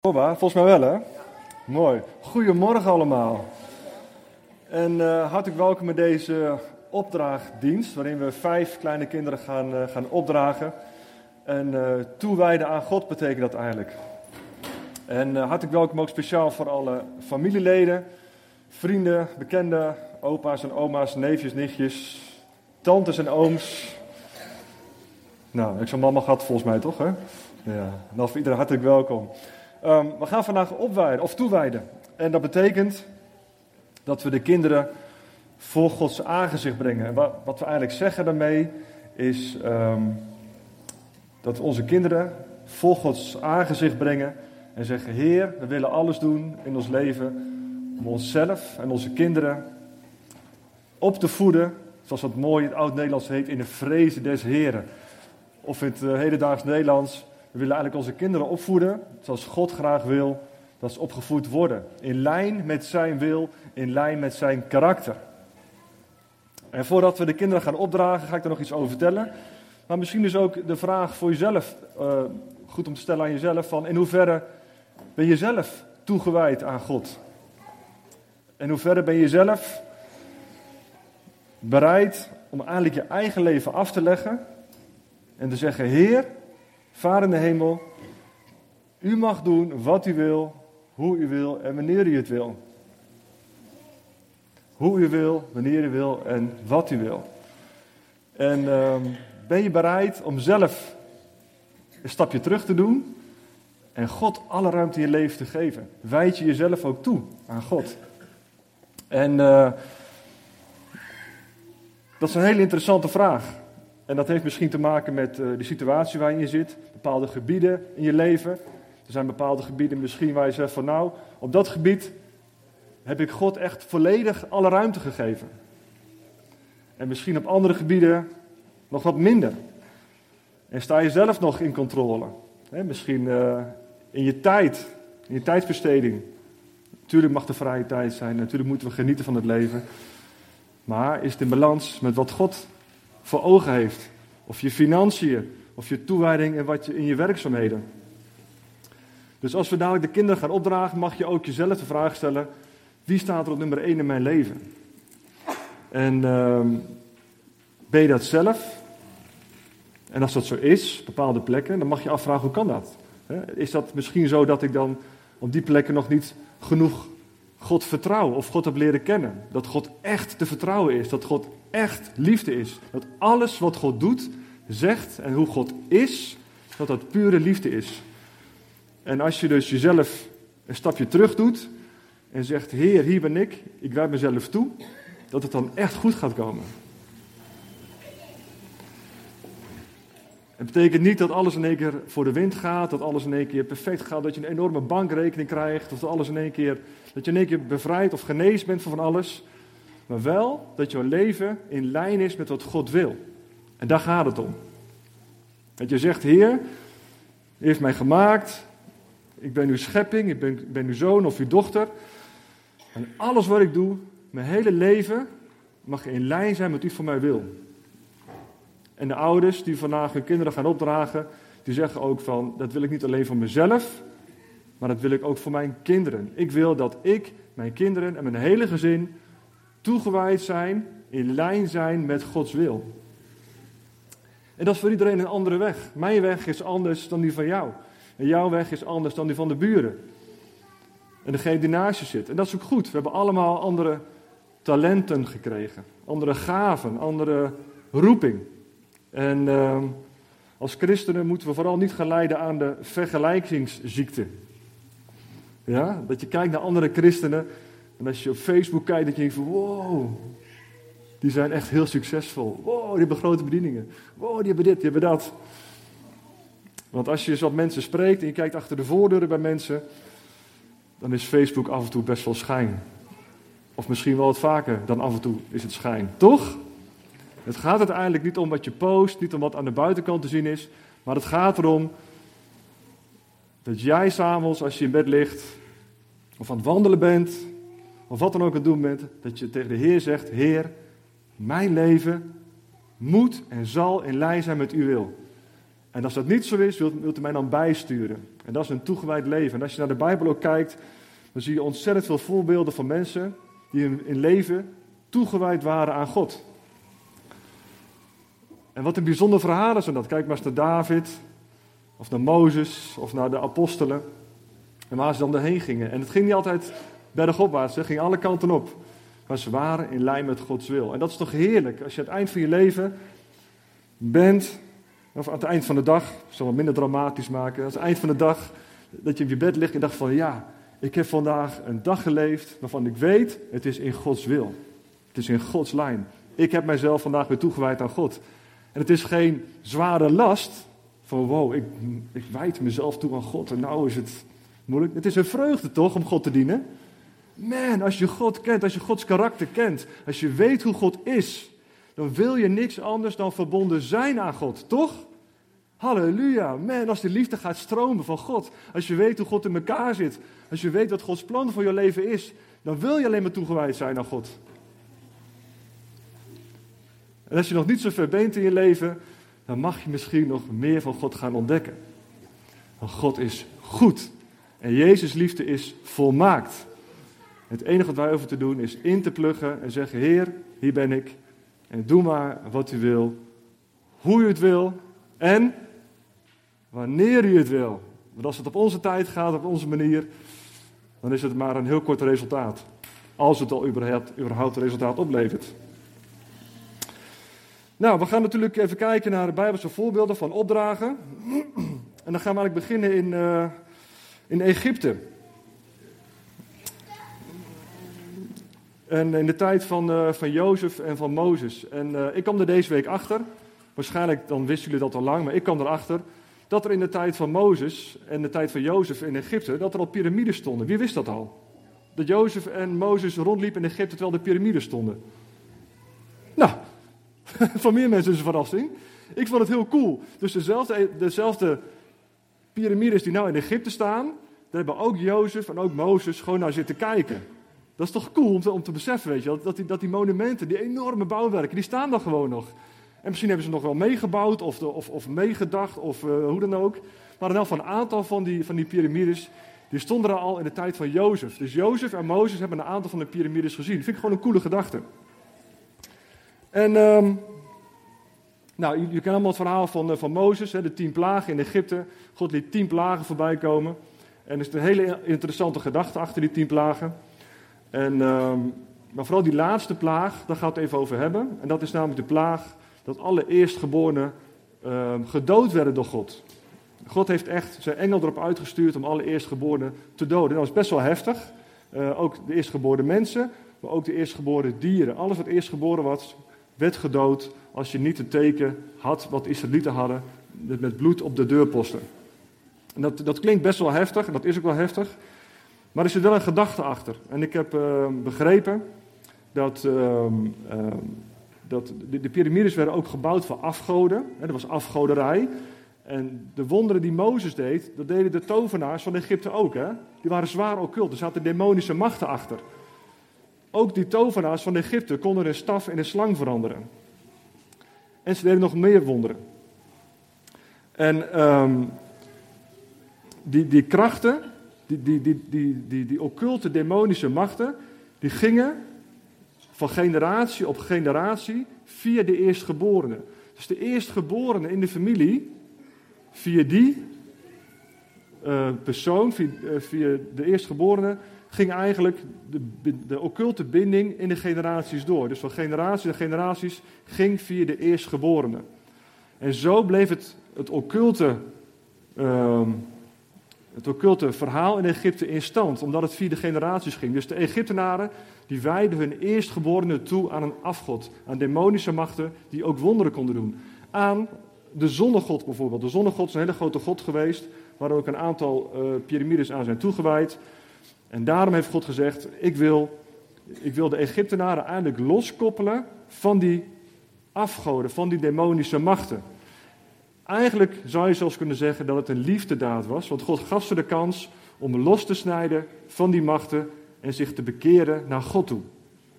Bobba, volgens mij wel hè? Mooi. Goedemorgen allemaal. En eh, hartelijk welkom bij deze opdraagdienst, waarin we vijf kleine kinderen gaan, eh, gaan opdragen. En eh, toewijden aan God betekent dat eigenlijk. En hartelijk welkom ook speciaal voor alle familieleden, vrienden, bekenden, opa's en oma's, neefjes, nichtjes, tantes en ooms. Nou, ik zo'n mama gehad volgens mij toch hè? Ja, nou voor iedereen hartelijk welkom. Ehm, we gaan vandaag opwijden, of toewijden. En dat betekent dat we de kinderen voor Gods aangezicht brengen. En wat, we eigenlijk zeggen daarmee is ehm, dat we onze kinderen voor Gods aangezicht brengen en zeggen: Heer, we willen alles doen in ons leven om onszelf en onze kinderen op te voeden, zoals dat mooi in het oud-Nederlands heet, in de vrezen des Heren. Of in het uh, hedendaags Nederlands, we willen eigenlijk onze kinderen opvoeden zoals God graag wil dat ze opgevoed worden. In lijn met zijn wil, in lijn met zijn karakter. En voordat we de kinderen gaan opdragen, ga ik er nog iets over vertellen. Maar misschien is ook de vraag voor jezelf, uh, goed om te stellen aan jezelf, van in hoeverre ben je zelf toegewijd aan God? In hoeverre ben je zelf bereid om eigenlijk je eigen leven af te leggen en te zeggen, Heer, Vader in de hemel, u mag doen wat u wil, hoe u wil en wanneer u het wil. Hoe u wil, wanneer u wil en wat u wil. En uh, ben je bereid om zelf een stapje terug te doen en God alle ruimte in je leven te geven? Wijd je jezelf ook toe aan God? En uh, dat is een hele interessante vraag. En dat heeft misschien te maken met uh, de situatie waarin je zit, bepaalde gebieden in je leven. Er zijn bepaalde gebieden misschien waar je zegt van nou, op dat gebied heb ik God echt volledig alle ruimte gegeven. En misschien op andere gebieden nog wat minder. En sta je zelf nog in controle. Misschien uh, in je tijd, in je tijdsbesteding. Natuurlijk mag er vrije tijd zijn, natuurlijk moeten we genieten van het leven. Maar is het in balans met wat God voor ogen heeft. Of je financiën, of je toewijding en wat je in je werkzaamheden. Dus als we dadelijk de kinderen gaan opdragen, mag je ook jezelf de vraag stellen: wie staat er op nummer 1 in mijn leven? En uh, ben je dat zelf? En als dat zo is, bepaalde plekken, dan mag je afvragen: hoe kan dat? Is dat misschien zo dat ik dan op die plekken nog niet genoeg God vertrouw of God heb leren kennen? Dat God echt te vertrouwen is, dat God echt liefde is. Dat alles wat God doet, zegt en hoe God is, dat dat pure liefde is. En als je dus jezelf een stapje terug doet en zegt: Heer, hier ben ik, ik wijd mezelf toe, dat het dan echt goed gaat komen. Het betekent niet dat alles in één keer voor de wind gaat, dat alles in één keer perfect gaat, dat je een enorme bankrekening krijgt, of dat alles in één keer, dat je in één keer bevrijd of genezen bent van alles. Maar wel dat jouw leven in lijn is met wat God wil. En daar gaat het om. Dat je zegt, Heer, u heeft mij gemaakt, ik ben uw schepping, ik ben, ben uw zoon of uw dochter. En alles wat ik doe, mijn hele leven, mag in lijn zijn met u voor mij wil. En de ouders die vandaag hun kinderen gaan opdragen, die zeggen ook van, dat wil ik niet alleen voor mezelf, maar dat wil ik ook voor mijn kinderen. Ik wil dat ik, mijn kinderen en mijn hele gezin toegewijd zijn, in lijn zijn met Gods wil. En dat is voor iedereen een andere weg. Mijn weg is anders dan die van jou. En jouw weg is anders dan die van de buren. En degene die naast je zit. En dat is ook goed. We hebben allemaal andere talenten gekregen. Andere gaven, andere roeping. En uh, als christenen moeten we vooral niet gaan lijden aan de vergelijkingsziekte. Ja, dat je kijkt naar andere christenen. En als je op Facebook kijkt, dat je denkt van wow, die zijn echt heel succesvol. Wow, die hebben grote bedieningen. Wow, die hebben dit, die hebben dat. Want als je eens wat mensen spreekt en je kijkt achter de voordeuren bij mensen, dan is Facebook af en toe best wel schijn. Of misschien wel wat vaker dan af en toe is het schijn. Toch? Het gaat uiteindelijk niet om wat je post, niet om wat aan de buitenkant te zien is, maar het gaat erom dat jij s'avonds, als je in bed ligt, of aan het wandelen bent, of wat dan ook aan het doen bent, dat je tegen de Heer zegt: Heer, mijn leven moet en zal in lijn zijn met uw wil. En als dat niet zo is, wilt, u mij dan bijsturen. En dat is een toegewijd leven. En als je naar de Bijbel ook kijkt, dan zie je ontzettend veel voorbeelden van mensen die in leven toegewijd waren aan God. En wat een bijzonder verhaal is dat. Kijk maar eens naar David, of naar Mozes, of naar de apostelen. En waar ze dan erheen gingen. En het ging niet altijd bergopwaarts, het ging alle kanten op. Maar ze waren in lijn met Gods wil. En dat is toch heerlijk, als je aan het eind van je leven bent, of aan het eind van de dag, ik zal het minder dramatisch maken, aan het eind van de dag, dat je op je bed ligt en dacht van ja, ik heb vandaag een dag geleefd waarvan ik weet, het is in Gods wil. Het is in Gods lijn. Ik heb mijzelf vandaag weer toegewijd aan God. Het is geen zware last van wow, ik, ik wijd mezelf toe aan God en nou is het moeilijk. Het is een vreugde toch om God te dienen? Man, als je God kent, als je Gods karakter kent, als je weet hoe God is, dan wil je niks anders dan verbonden zijn aan God, toch? Halleluja. Man, als de liefde gaat stromen van God, als je weet hoe God in elkaar zit, als je weet wat Gods plan voor je leven is, dan wil je alleen maar toegewijd zijn aan God. En als je nog niet zo ver bent in je leven, dan mag je misschien nog meer van God gaan ontdekken. Want God is goed en Jezus' liefde is volmaakt. Het enige wat wij hoeven te doen is in te pluggen en zeggen: Heer, hier ben ik. En doe maar wat u wil, hoe u het wil en wanneer u het wil. Want als het op onze tijd gaat, op onze manier, dan is het maar een heel kort resultaat. Als het al überhaupt, überhaupt resultaat oplevert. Nou, we gaan natuurlijk even kijken naar de Bijbelse voorbeelden van opdragen. En dan gaan we eigenlijk beginnen in, uh, in Egypte. En in de tijd van, uh, van Jozef en van Mozes. En uh, ik kwam er deze week achter. Waarschijnlijk dan wisten jullie dat al lang, maar ik kwam erachter. Dat er in de tijd van Mozes en de tijd van Jozef in Egypte, dat er al piramides stonden. Wie wist dat al? Dat Jozef en Mozes rondliepen in Egypte terwijl er piramides stonden. Nou, voor meer mensen is een verrassing. Ik vond het heel cool. Dus dezelfde, dezelfde piramides die nou in Egypte staan, daar hebben ook Jozef en ook Mozes gewoon naar zitten kijken. Dat is toch cool om te, beseffen, weet je, dat die, dat die monumenten, die enorme bouwwerken, die staan daar gewoon nog. En misschien hebben ze nog wel meegebouwd of, de, of, of meegedacht of uh, hoe dan ook. Maar in elk geval een aantal van die, van die piramides, die stonden er al in de tijd van Jozef. Dus Jozef en Mozes hebben een aantal van de piramides gezien. Dat vind ik gewoon een coole gedachte. En um, nou, je, je kent allemaal het verhaal van, uh, van Mozes, hè, de tien plagen in Egypte. God liet tien plagen voorbij komen. En er is een hele interessante gedachte achter die tien plagen. En, um, maar vooral die laatste plaag, daar gaat het even over hebben. En dat is namelijk de plaag dat alle eerstgeborenen uh, gedood werden door God. God heeft echt zijn engel erop uitgestuurd om alle eerstgeborenen te doden. Dat was best wel heftig. Uh, ook de eerstgeboren mensen, maar ook de eerstgeboren dieren. Alles wat eerstgeboren was, werd gedood als je niet het teken had wat Israëlieten hadden met bloed op de deurposten. En dat, dat klinkt best wel heftig, dat is ook wel heftig. Maar er zit wel een gedachte achter. En ik heb uh, begrepen dat, uh, uh, dat de, de, piramides werden ook gebouwd voor afgoden. Hè, dat was afgoderij. En de wonderen die Mozes deed, dat deden de tovenaars van Egypte ook. Hè? Die waren zwaar occult, er zaten demonische machten achter. Ook die tovenaars van Egypte konden een staf in een slang veranderen. En ze deden nog meer wonderen. En um, die, die krachten, die, die, die, die, die, die occulte demonische machten, die gingen van generatie op generatie via de eerstgeborenen. Dus de eerstgeborenen in de familie, via die uh, persoon, via, uh, via de eerstgeborenen, ging eigenlijk de, de occulte binding in de generaties door. Dus van generatie naar generaties ging via de eerstgeborenen. En zo bleef het, het occulte uh, het occulte verhaal in Egypte in stand, omdat het via de generaties ging. Dus de Egyptenaren die wijden hun eerstgeborenen toe aan een afgod, aan demonische machten die ook wonderen konden doen. Aan de zonnegod bijvoorbeeld. De zonnegod is een hele grote god geweest, waar ook een aantal uh, piramides aan zijn toegewijd. En daarom heeft God gezegd: ik wil, ik wil de Egyptenaren eigenlijk loskoppelen van die afgoden, van die demonische machten. Eigenlijk zou je zelfs kunnen zeggen dat het een liefdedaad was, want God gaf ze de kans om los te snijden van die machten en zich te bekeren naar God toe.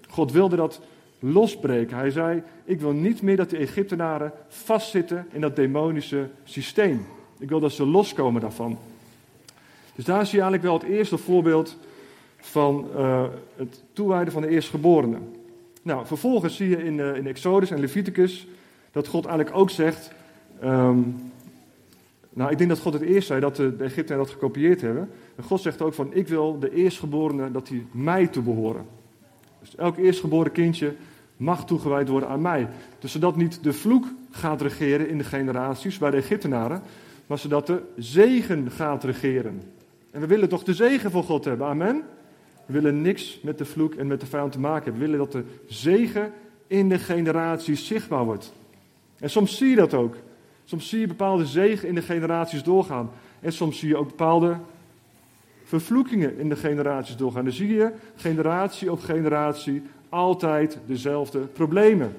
God wilde dat losbreken. Hij zei: Ik wil niet meer dat de Egyptenaren vastzitten in dat demonische systeem. Ik wil dat ze loskomen daarvan. Dus daar zie je eigenlijk wel het eerste voorbeeld van uh, het toewijden van de eerstgeborenen. Nou, vervolgens zie je in, uh, in Exodus en Leviticus dat God eigenlijk ook zegt. Um, nou, ik denk dat God het eerst zei dat de, de Egyptenaren dat gekopieerd hebben. En God zegt ook van, ik wil de eerstgeborenen dat die mij toebehoren. Dus elk eerstgeboren kindje mag toegewijd worden aan mij. Dus zodat niet de vloek gaat regeren in de generaties bij de Egyptenaren, maar zodat de zegen gaat regeren. En we willen toch de zegen van God hebben, amen? We willen niks met de vloek en met de vijand te maken hebben. We willen dat de zegen in de generaties zichtbaar wordt. En soms zie je dat ook. Soms zie je bepaalde zegen in de generaties doorgaan. En soms zie je ook bepaalde vervloekingen in de generaties doorgaan. Dan zie je generatie op generatie altijd dezelfde problemen.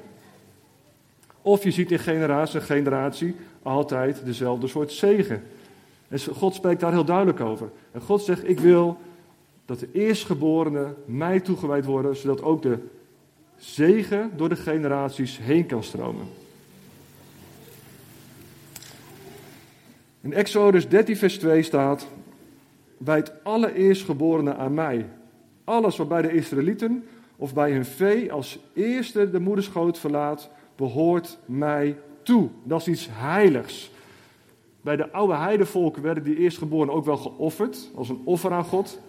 Of je ziet in generatie en generatie altijd dezelfde soort zegen. En God spreekt daar heel duidelijk over. En God zegt: Ik wil dat de eerstgeborenen mij toegewijd worden, zodat ook de zegen door de generaties heen kan stromen. In Exodus 13, vers 2 staat: Wijd alle eerstgeborenen aan mij. Alles wat bij de Israëlieten of bij hun vee als eerste de moederschoot verlaat, behoort mij toe. Dat is iets heiligs. Bij de oude heidevolken werden die eerstgeborenen ook wel geofferd, als een offer aan God,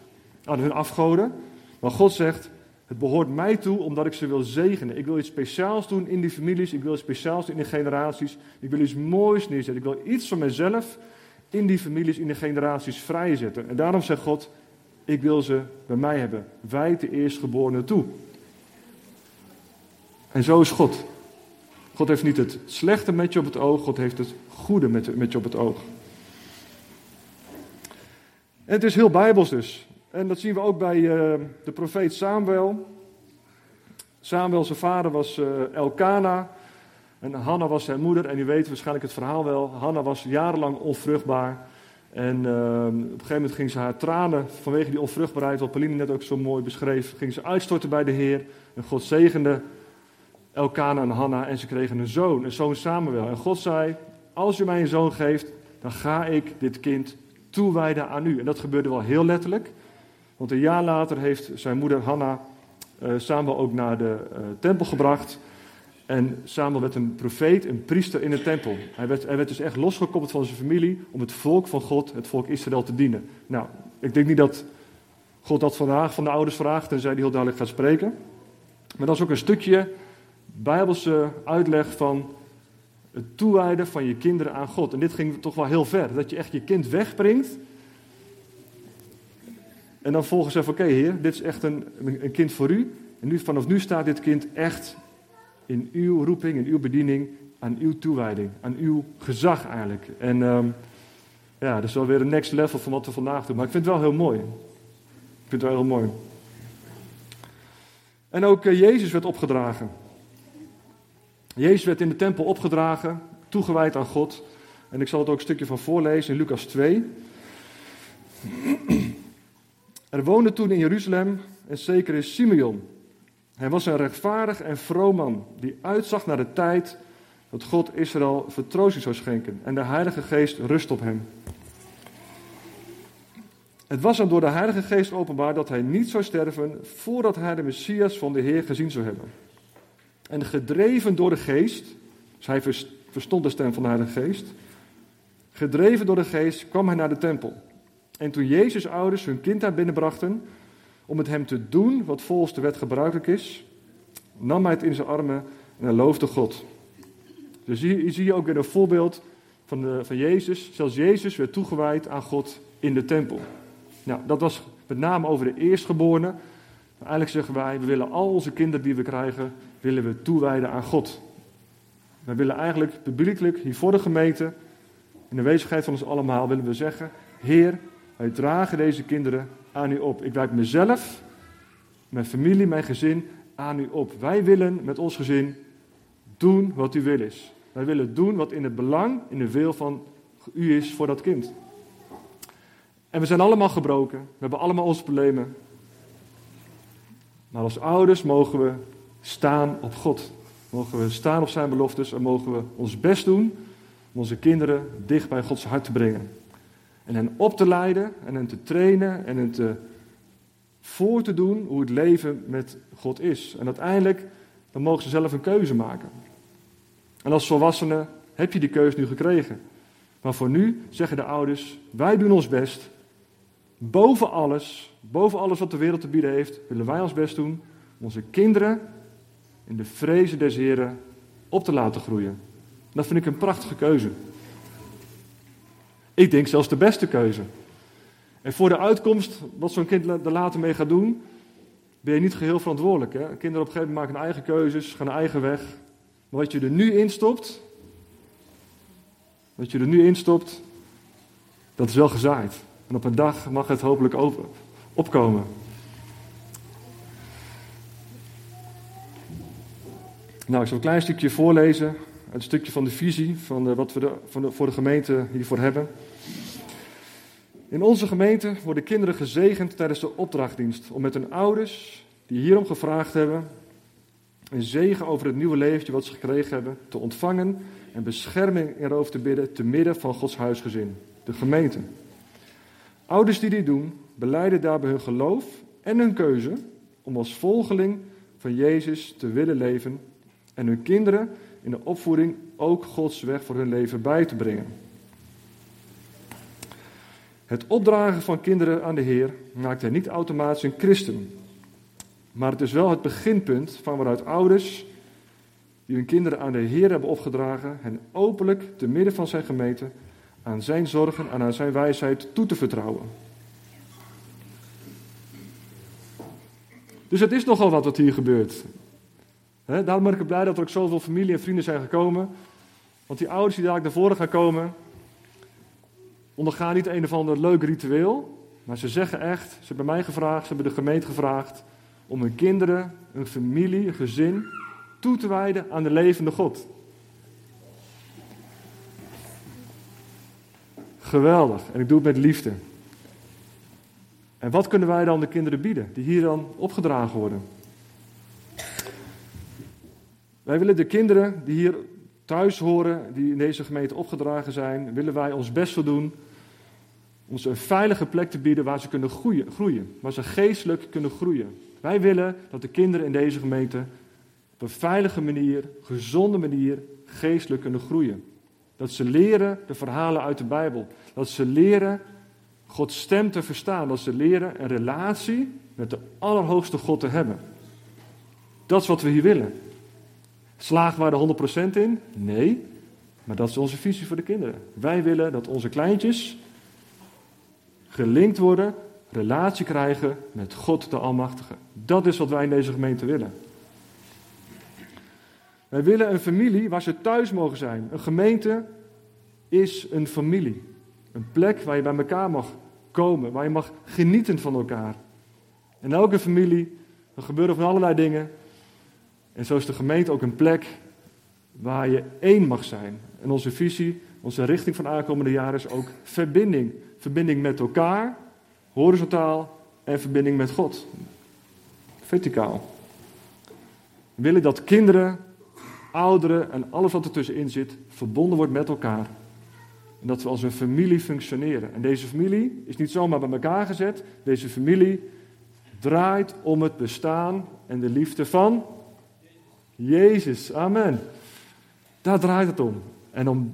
aan hun afgoden. Maar God zegt, het behoort mij toe omdat ik ze wil zegenen. Ik wil iets speciaals doen in die families, ik wil iets speciaals in de generaties. Ik wil iets moois neerzetten. Ik wil iets van mezelf in die families, in de generaties vrijzetten. En daarom zegt God, ik wil ze bij mij hebben. Wijd de eerstgeborenen toe. En zo is God. God heeft niet het slechte met je op het oog, God heeft het goede met, met je op het oog. En het is heel bijbels dus. En dat zien we ook bij uh, de profeet Samuel. Samuel, zijn vader was uh, Elkana. En Hanna was zijn moeder. En u weet waarschijnlijk het verhaal wel. Hanna was jarenlang onvruchtbaar. En uh, op een gegeven moment ging ze haar tranen vanwege die onvruchtbaarheid, wat Pauline net ook zo mooi beschreef, ging ze uitstorten bij de Heer. En God zegende Elkana en Hanna en ze kregen een zoon, een zoon Samuel. En God zei, als u mij een zoon geeft, dan ga ik dit kind toewijden aan u. En dat gebeurde wel heel letterlijk. Want een jaar later heeft zijn moeder Hanna uh, Samuel ook naar de uh, tempel gebracht. En Samuel werd een profeet, een priester in de tempel. Hij werd, hij werd dus echt losgekoppeld van zijn familie om het volk van God, het volk Israël, te dienen. Nou, ik denk niet dat God dat vandaag van de ouders vraagt, tenzij hij heel duidelijk gaat spreken. Maar dat is ook een stukje bijbelse uitleg van het toewijden van je kinderen aan God. En dit ging toch wel heel ver. Dat je echt je kind wegbrengt. En dan volgens zegt: Oké, Heer, dit is echt een, een kind voor u. En nu, vanaf nu staat dit kind echt in uw roeping, in uw bediening, aan uw toewijding, aan uw gezag eigenlijk. En um, ja, dat is wel weer een next level van wat we vandaag doen. Maar ik vind het wel heel mooi. Ik vind het wel heel mooi. En ook uh, Jezus werd opgedragen. Jezus werd in de tempel opgedragen, toegewijd aan God. En ik zal het ook een stukje van voorlezen in Lucas 2. Er woonde toen in Jeruzalem een zekere Simeon. Hij was een rechtvaardig en vroom man die uitzag naar de tijd dat God Israël vertroosting zou schenken en de Heilige Geest rust op hem. Het was hem door de Heilige Geest openbaar dat hij niet zou sterven voordat hij de Messias van de Heer gezien zou hebben. En gedreven door de geest, dus hij verstond de stem van de Heilige Geest, gedreven door de geest kwam hij naar de tempel. En toen Jezus' ouders hun kind daar binnenbrachten om met hem te doen wat volgens de wet gebruikelijk is, nam hij het in zijn armen en hij loofde God. Dus hier zie je ook weer een voorbeeld van, de, van Jezus. Zelfs Jezus werd toegewijd aan God in de tempel. Nou, dat was met name over de eerstgeborenen. Eigenlijk zeggen wij, we willen al onze kinderen die we krijgen, willen we toewijden aan God. We willen eigenlijk publiekelijk hier voor de gemeente, in de wezenlijkheid van ons allemaal, willen we zeggen, Heer, wij dragen deze kinderen aan u op. Ik wijd mezelf, mijn familie, mijn gezin aan u op. Wij willen met ons gezin doen wat u wil is. Wij willen doen wat in het belang, in de wil van u is voor dat kind. En we zijn allemaal gebroken. We hebben allemaal onze problemen. Maar als ouders mogen we staan op God. Mogen we staan op zijn beloftes en mogen we ons best doen om onze kinderen dicht bij Gods hart te brengen. En hen op te leiden en hen te trainen en hen te voor te doen hoe het leven met God is. En uiteindelijk dan mogen ze zelf een keuze maken. En als volwassene heb je die keuze nu gekregen. Maar voor nu zeggen de ouders: wij doen ons best. Boven alles, boven alles wat de wereld te bieden heeft, willen wij ons best doen om onze kinderen in de vrezen des Heren op te laten groeien. Dat vind ik een prachtige keuze. Ik denk zelfs de beste keuze. En voor de uitkomst, wat zo'n kind er later mee gaat doen, ben je niet geheel verantwoordelijk. Hè? Kinderen op een gegeven moment maken eigen keuzes, gaan een eigen weg. Maar wat je er nu instopt, wat je er nu instopt, dat is wel gezaaid. En op een dag mag het hopelijk opkomen. Nou, ik zal een klein stukje voorlezen een stukje van de visie van de, wat we de, van voor de gemeente hiervoor hebben. In onze gemeente worden kinderen gezegend tijdens de opdrachtdienst om met hun ouders, die hierom gevraagd hebben, een zegen over het nieuwe leventje wat ze gekregen hebben, te ontvangen en bescherming erover te bidden te midden van Gods huisgezin, de gemeente. Ouders die dit doen, beleiden daarbij hun geloof en hun keuze om als volgeling van Jezus te willen leven en hun kinderen in de opvoeding ook Gods weg voor hun leven bij te brengen. Het opdragen van kinderen aan de Heer maakt hen niet automatisch een christen. Maar het is wel het beginpunt van waaruit ouders die hun kinderen aan de Heer hebben opgedragen, hen openlijk te midden van zijn gemeente aan zijn zorgen en aan zijn wijsheid toe te vertrouwen. Dus het is nogal wat wat hier gebeurt. He, daarom ben ik blij dat er ook zoveel familie en vrienden zijn gekomen. Want die ouders die daar naar voren gaan komen, ondergaan niet een of ander leuk ritueel. Maar ze zeggen echt, ze hebben mij gevraagd, ze hebben de gemeente gevraagd om hun kinderen, hun familie, hun gezin toe te wijden aan de levende God. Geweldig. En ik doe het met liefde. En wat kunnen wij dan de kinderen bieden die hier dan opgedragen worden? Wij willen de kinderen die hier thuis horen, die in deze gemeente opgedragen zijn, willen wij ons best voor doen om ze een veilige plek te bieden waar ze kunnen groeien, waar ze geestelijk kunnen groeien. Wij willen dat de kinderen in deze gemeente op een veilige manier, gezonde manier, geestelijk kunnen groeien. Dat ze leren de verhalen uit de Bijbel. Dat ze leren Gods stem te verstaan. Dat ze leren een relatie met de Allerhoogste God te hebben. Dat is wat we hier willen. Slagen we er 100% in? Nee. Maar dat is onze visie voor de kinderen. Wij willen dat onze kleintjes gelinkt worden, relatie krijgen met God de Almachtige. Dat is wat wij in deze gemeente willen. Wij willen een familie waar ze thuis mogen zijn. Een gemeente is een familie. Een plek waar je bij elkaar mag komen, waar je mag genieten van elkaar. En elke familie, er gebeuren van allerlei dingen. En zo is de gemeente ook een plek waar je één mag zijn. En onze visie, onze richting van aankomende jaren is ook verbinding. Verbinding met elkaar, horizontaal, en verbinding met God, verticaal. We willen dat kinderen, ouderen en alles wat ertussenin zit, verbonden wordt met elkaar. En dat we als een familie functioneren. En deze familie is niet zomaar bij elkaar gezet. Deze familie draait om het bestaan en de liefde van Jezus. Amen. Daar draait het om. En om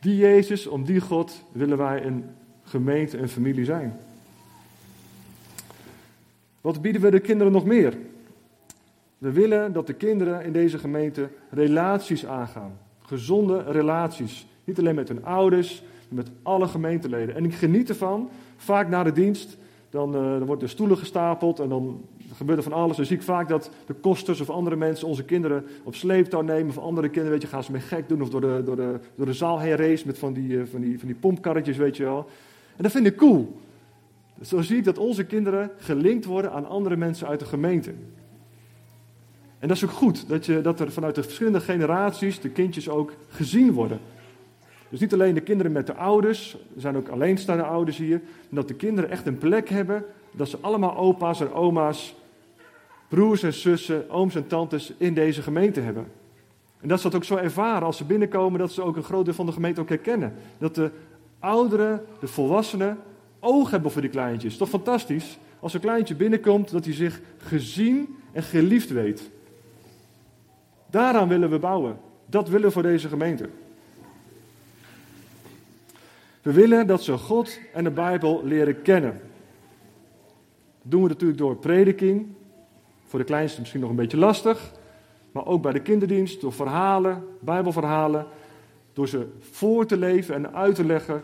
die Jezus, om die God, willen wij een gemeente, een familie zijn. Wat bieden we de kinderen nog meer? We willen dat de kinderen in deze gemeente relaties aangaan. Gezonde relaties. Niet alleen met hun ouders, maar met alle gemeenteleden. En ik geniet ervan, vaak na de dienst, dan, uh, dan worden er stoelen gestapeld en dan er van alles. Dan zie ik vaak dat de kosters of andere mensen onze kinderen op sleeptouw nemen. Of andere kinderen, weet je, gaan ze mee gek doen. Of door de, door de, door de zaal heen met van die, uh, van, die, van die pompkarretjes, weet je wel. En dat vind ik cool. Zo zie ik dat onze kinderen gelinkt worden aan andere mensen uit de gemeente. En dat is ook goed, dat, je, dat er vanuit de verschillende generaties de kindjes ook gezien worden. Dus niet alleen de kinderen met de ouders, er zijn ook alleenstaande ouders hier. dat de kinderen echt een plek hebben, dat ze allemaal opa's en oma's broers en zussen, ooms en tantes in deze gemeente hebben. En dat ze dat ook zo ervaren als ze binnenkomen, dat ze ook een groot deel van de gemeente ook herkennen. Dat de ouderen, de volwassenen, oog hebben voor die kleintjes. Toch fantastisch? Als een kleintje binnenkomt, dat hij zich gezien en geliefd weet. Daaraan willen we bouwen. Dat willen we voor deze gemeente. We willen dat ze God en de Bijbel leren kennen. Dat doen we natuurlijk door prediking. Voor de kleinste misschien nog een beetje lastig. Maar ook bij de kinderdienst, door verhalen, Bijbelverhalen. Door ze voor te leven en uit te leggen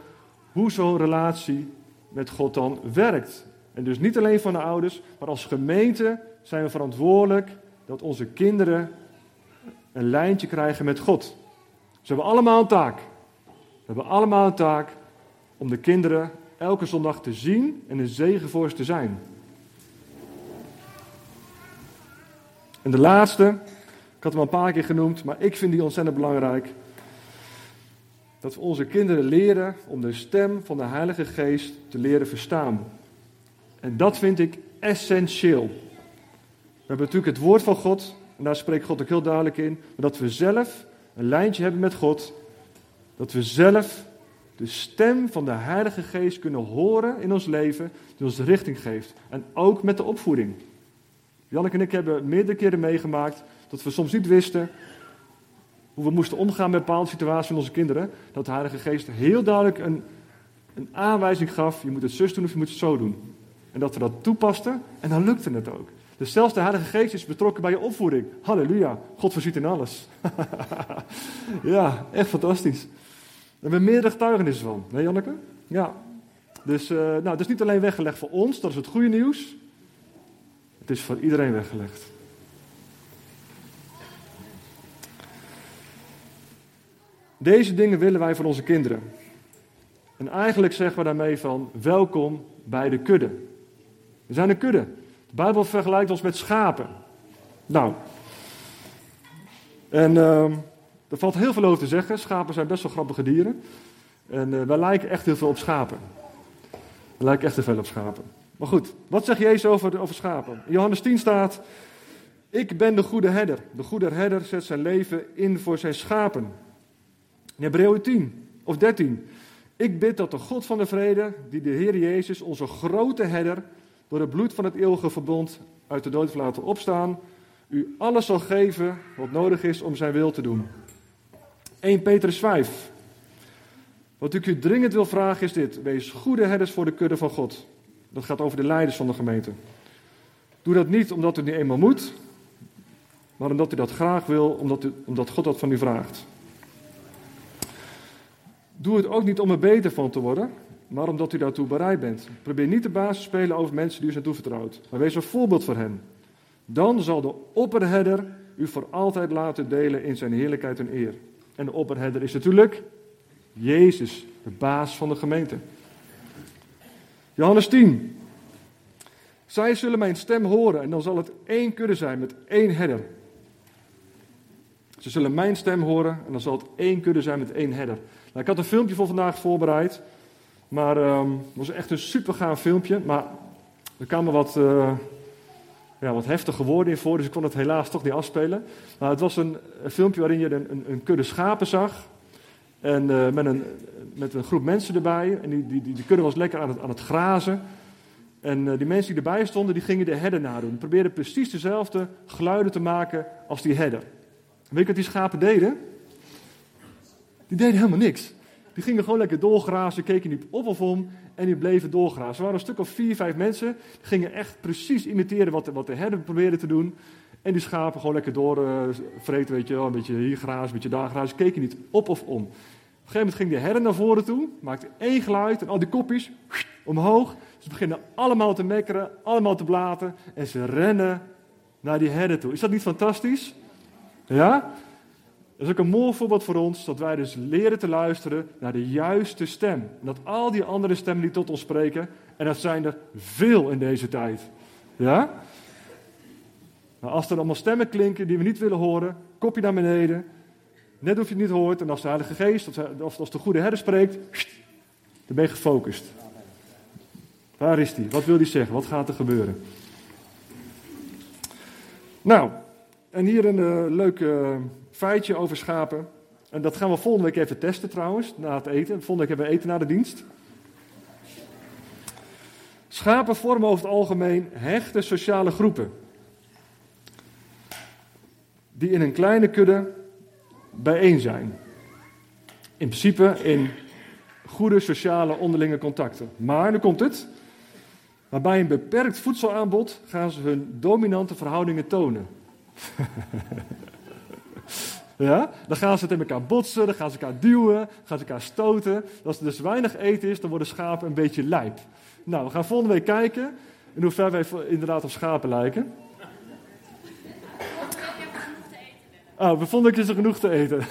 hoe zo'n relatie met God dan werkt. En dus niet alleen van de ouders, maar als gemeente zijn we verantwoordelijk dat onze kinderen een lijntje krijgen met God. Ze hebben allemaal een taak. We hebben allemaal een taak om de kinderen elke zondag te zien en een zegen voor ze te zijn. En de laatste, ik had hem al een paar keer genoemd, maar ik vind die ontzettend belangrijk. Dat we onze kinderen leren om de stem van de Heilige Geest te leren verstaan. En dat vind ik essentieel. We hebben natuurlijk het woord van God, en daar spreekt God ook heel duidelijk in, maar dat we zelf een lijntje hebben met God, dat we zelf de stem van de Heilige Geest kunnen horen in ons leven, die ons richting geeft. En ook met de opvoeding. Janneke en ik hebben meerdere keren meegemaakt dat we soms niet wisten hoe we moesten omgaan met bepaalde situaties van onze kinderen. Dat de Heilige Geest heel duidelijk een, een aanwijzing gaf, je moet het zus doen of je moet het zo doen. En dat we dat toepasten en dan lukte het ook. Dus zelfs de Heilige Geest is betrokken bij je opvoeding. Halleluja, God voorziet in alles. ja, echt fantastisch. We hebben meerdere getuigenissen van. Nee, Janneke? Ja. Dus uh, nou, het is niet alleen weggelegd voor ons, dat is het goede nieuws. Het is voor iedereen weggelegd. Deze dingen willen wij voor onze kinderen. En eigenlijk zeggen we daarmee van welkom bij de kudde. We zijn een kudde. De Bijbel vergelijkt ons met schapen. Nou, en uh, er valt heel veel over te zeggen. Schapen zijn best wel grappige dieren. En uh, wij lijken echt heel veel op schapen. We lijken echt heel veel op schapen. Maar goed, wat zegt Jezus over, over schapen? In Johannes 10 staat: Ik ben de goede herder. De goede herder zet zijn leven in voor zijn schapen. In Hebreeën 10 of 13. Ik bid dat de God van de vrede, die de Heer Jezus, onze grote herder, door het bloed van het eeuwige verbond uit de dood heeft laten opstaan, u alles zal geven wat nodig is om zijn wil te doen. 1 Petrus 5. Wat ik u dringend wil vragen is dit: wees goede herders voor de kudde van God. Dat gaat over de leiders van de gemeente. Doe dat niet omdat u niet eenmaal moet, maar omdat u dat graag wil, omdat, u, omdat God dat van u vraagt. Doe het ook niet om er beter van te worden, maar omdat u daartoe bereid bent. Probeer niet de baas te spelen over mensen die u zijn toevertrouwd, maar wees een voorbeeld voor hen. Dan zal de opperherder u voor altijd laten delen in zijn heerlijkheid en eer. En de opperherder is natuurlijk Jezus, de baas van de gemeente. Johannes 10. Zij zullen mijn stem horen en dan zal het één kudde zijn met één herder. Ze zullen mijn stem horen en dan zal het één kudde zijn met één herder. Nou, ik had een filmpje voor vandaag voorbereid. Maar um, het was echt een super gaaf filmpje. Maar er kwamen wat, uh, ja, wat heftige woorden in voor, dus ik kon het helaas toch niet afspelen. Maar het was een, filmpje waarin je een, een, kudde schapen zag. En uh, met, een, met een groep mensen erbij. En die, die, die, was lekker aan het, aan het grazen. En uh, die mensen die erbij stonden, die gingen de herder nadoen. Probeerden precies dezelfde geluiden te maken als die herder. Weet je wat die schapen deden? Die deden helemaal niks. Die gingen gewoon lekker doorgrazen, keken niet op of om en die bleven doorgrazen. Er waren een stuk of vier, vijf mensen, die gingen echt precies imiteren wat de, wat de probeerde te doen. En die schapen gewoon lekker door uh, weet je wel, een beetje hier grazen, een beetje daar grazen, keken niet op of om. Een gegeven moment ging de herder naar voren toe, maakte één geluid en al die kopjes omhoog. Ze beginnen allemaal te mekkeren, allemaal te blaten en ze rennen naar die herder toe. Is dat niet fantastisch? Ja? Dat is ook een mooi voorbeeld voor ons, dat wij dus leren te luisteren naar de juiste stem. En dat al die andere stemmen die tot ons spreken, en dat zijn er veel in deze tijd. Ja? Nou, als er allemaal stemmen klinken die we niet willen horen, kopje naar beneden. Net of je het niet hoort, en als de Heilige Geest, of als de goede herder spreekt, dan ben je gefocust. Waar is die? Wat wil die zeggen? Wat gaat er gebeuren? Nou, en hier een uh, leuk uh, feitje over schapen. En dat gaan we volgende week even testen trouwens, na het eten. Volgende week hebben we eten na de dienst. Schapen vormen over het algemeen hechte sociale groepen. Die in een kleine kudde bijeen zijn. In principe in goede sociale onderlinge contacten. Maar, nu komt het. Maar bij een beperkt voedselaanbod gaan ze hun dominante verhoudingen tonen. ja? Dan gaan ze tegen elkaar botsen, dan gaan ze elkaar duwen, gaan ze elkaar stoten. Als er dus weinig eten is, dan worden schapen een beetje lijp. Nou, we gaan volgende week kijken in hoeverre wij inderdaad op schapen lijken. Oh, we vonden ze genoeg te eten.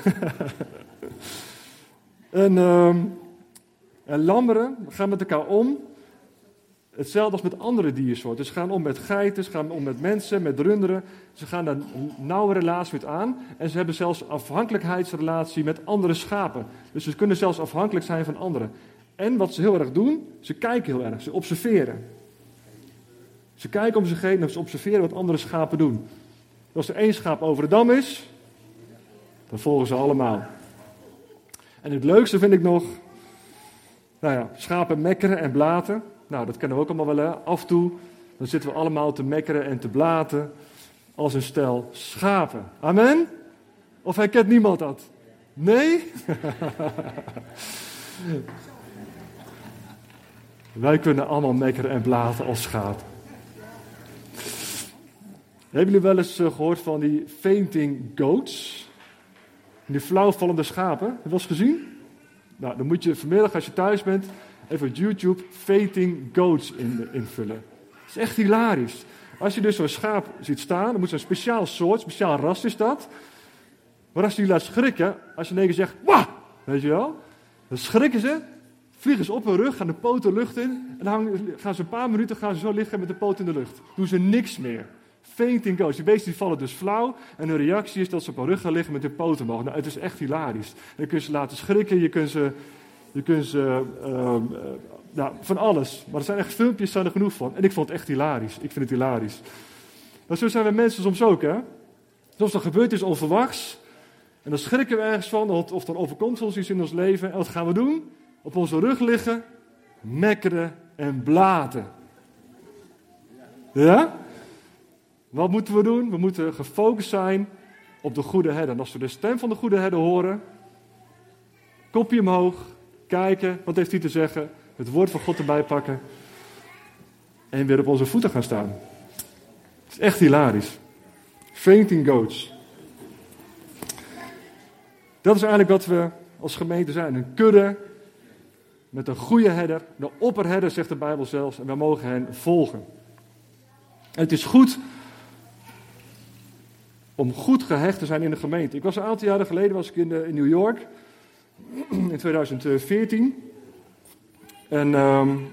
en, um, en lammeren gaan met elkaar om. Hetzelfde als met andere diersoorten. Ze gaan om met geiten, ze gaan om met mensen, met runderen. Ze gaan daar nauwe relatie met aan. En ze hebben zelfs afhankelijkheidsrelatie met andere schapen. Dus ze kunnen zelfs afhankelijk zijn van anderen. En wat ze heel erg doen, ze kijken heel erg, ze observeren. Ze kijken om zich heen en ze observeren wat andere schapen doen. Als er één schaap over de dam is, dan volgen ze allemaal. En het leukste vind ik nog, nou ja, schapen mekkeren en blaten. Nou, dat kennen we ook allemaal wel, hè? Af en toe, dan zitten we allemaal te mekkeren en te blaten als een stel schapen. Amen? Of herkent niemand dat? Nee? Wij kunnen allemaal mekkeren en blaten als schapen. Hebben jullie wel eens eh, gehoord van die fainting goats? Die flauwvallende schapen. Heb je wel eens gezien? Nou, dan moet je vanmiddag als je thuis bent even op YouTube fainting goats invullen. Dat is echt hilarisch. Als je dus zo'n schaap ziet staan, dan moet zo'n speciaal soort, speciaal ras is dat. Maar als je die laat schrikken, als je in keer zegt, wah, weet je wel, dan schrikken ze, vliegen ze op hun rug, gaan de poten lucht in en dan gaan ze een paar minuten gaan ze zo liggen met de poot in de lucht. Doen ze niks meer. Fainting goats. Die beesten die vallen dus flauw en hun reactie is dat ze op hun rug gaan liggen met hun poten omhoog. Nou, het is echt hilarisch. Je ze laten schrikken, je kunt ze je kunt ze, uh, nou, van alles. Maar er zijn echt filmpjes, zijn er genoeg van. En ik vond het echt hilarisch. Ik vind het hilarisch. Maar zo zijn we mensen soms ook, hè. Soms dan gebeurt iets onverwachts. En dan schrikken we ergens van, of dan overkomt ons iets in ons leven. En wat gaan we doen? Op onze rug liggen, mekkeren en blaten. Ja? Wat moeten we doen? We moeten gefocust zijn op de goede herder. En als we de stem van de goede herder horen, kopje omhoog, kijken, wat heeft hij te zeggen, het woord van God erbij pakken en weer op onze voeten gaan staan. Het is echt hilarisch. Fainting goats. Dat is eigenlijk wat we als gemeente zijn. Een kudde met een goede herder. De opperherder zegt de Bijbel zelfs. En wij mogen hen volgen. En het is goed om goed gehecht te zijn in de gemeente. Ik was een aantal jaren geleden was ik in, in New York in 2014. En um,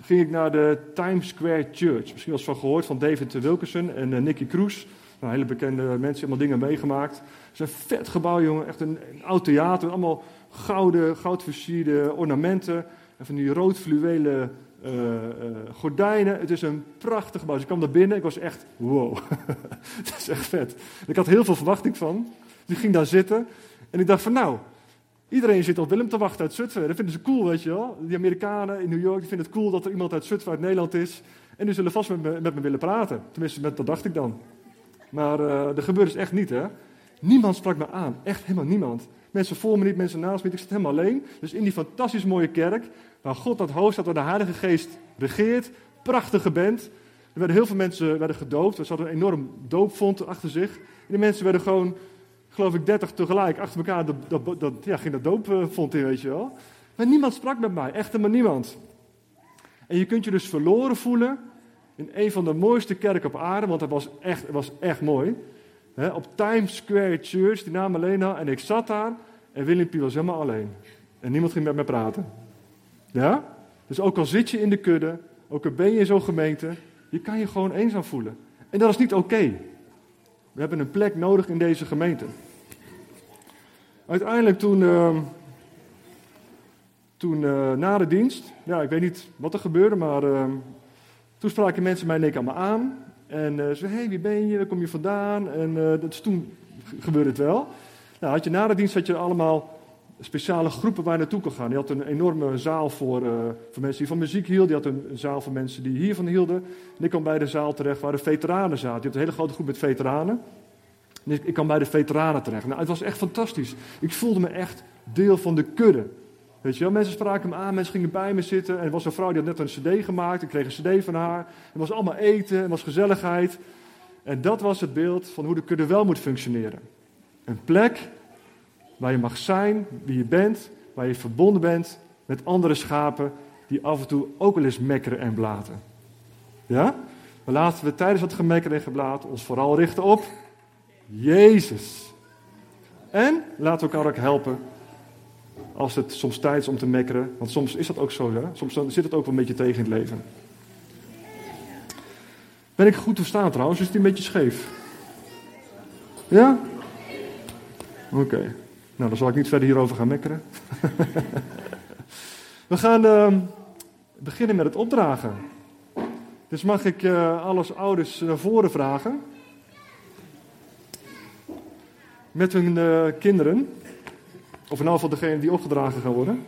ging ik naar de Times Square Church. Misschien was van gehoord van David Wilkerson en uh, Nicky Cruz. Nou, hele bekende mensen, allemaal dingen meegemaakt. Het is een vet gebouw, jongen. Echt een, een oud theater. Allemaal gouden, goudversierde ornamenten. En van die rood fluwelen uh, uh, gordijnen. Het is een prachtig gebouw. Ik kwam daar binnen. Ik was echt, wow. Het is echt vet. Ik had heel veel verwachting van. Dus ik ging daar zitten. En ik dacht van, nou, Iedereen zit op Willem te wachten uit Zutphen. Dat vinden ze cool, weet je wel. Die Amerikanen in New York die vinden het cool dat er iemand uit Zutphen uit Nederland is. En die zullen vast met me, met me willen praten. Tenminste, met, dat dacht ik dan. Maar uh, er gebeurt dus echt niet, hè. Niemand sprak me aan. Echt helemaal niemand. Mensen voor me niet, mensen naast me Ik zit helemaal alleen. Dus in die fantastisch mooie kerk, waar God dat hoofd staat, waar de Heilige Geest regeert. Prachtige band. Er werden heel veel mensen werden gedoopt. Er zat een enorm doopvond achter zich. En die mensen werden gewoon geloof ik, dertig tegelijk achter elkaar, dat, dat, dat, ja, ging dat doopvond in, weet je wel. Maar niemand sprak met mij, echt helemaal niemand. En je kunt je dus verloren voelen in een van de mooiste kerken op aarde, want het was echt, was echt mooi. op Times Square Church, die naam alleen al, en ik zat daar en Willempie was helemaal alleen. En niemand ging met me praten. Ja? Dus ook al zit je in de kudde, ook al ben je in zo'n gemeente, je kan je gewoon eenzaam voelen. En dat is niet oké. We hebben een plek nodig in deze gemeente. Uiteindelijk toen, uh, toen uh, na de dienst, ja, ik weet niet wat er gebeurde, maar uh, toen spraken mensen mij keer aan me aan. En uh, ze hé, hey, wie ben je? Waar kom je vandaan? En uh, dat is toen gebeurde het wel. Nou, had je na de dienst had je allemaal speciale groepen waar je naartoe kon gaan. Je had een enorme zaal voor, uh, voor mensen die van muziek hielden. Je had een, zaal voor mensen die hiervan hielden. En ik kwam bij de zaal terecht waar de veteranen zaten. Je had een hele grote groep met veteranen. En ik, kwam bij de veteranen terecht. Nou, het was echt fantastisch. Ik voelde me echt deel van de kudde. Weet je wel, mensen spraken me aan, mensen gingen bij me zitten. En er was een vrouw die had net een cd gemaakt. Ik kreeg een cd van haar. Er was allemaal eten, er was gezelligheid. En dat was het beeld van hoe de kudde wel moet functioneren. Een plek waar je mag zijn, wie je bent, waar je verbonden bent met andere schapen die af en toe ook wel eens mekkeren en blaten. Ja? Maar laten we tijdens dat gemekker en geblaat ons vooral richten op Jezus. En laten we elkaar ook helpen als het soms tijd is om te mekkeren. Want soms is dat ook zo, hè? soms zit het ook wel een beetje tegen in het leven. Ben ik goed verstaan trouwens? Is het een beetje scheef? Ja? Oké. Nou, dan zal ik niet verder hierover gaan mekkeren. We gaan uh, beginnen met het opdragen. Dus mag ik uh, alles ouders naar voren vragen? Met hun uh, kinderen. Of in ieder geval degene die opgedragen gaan worden.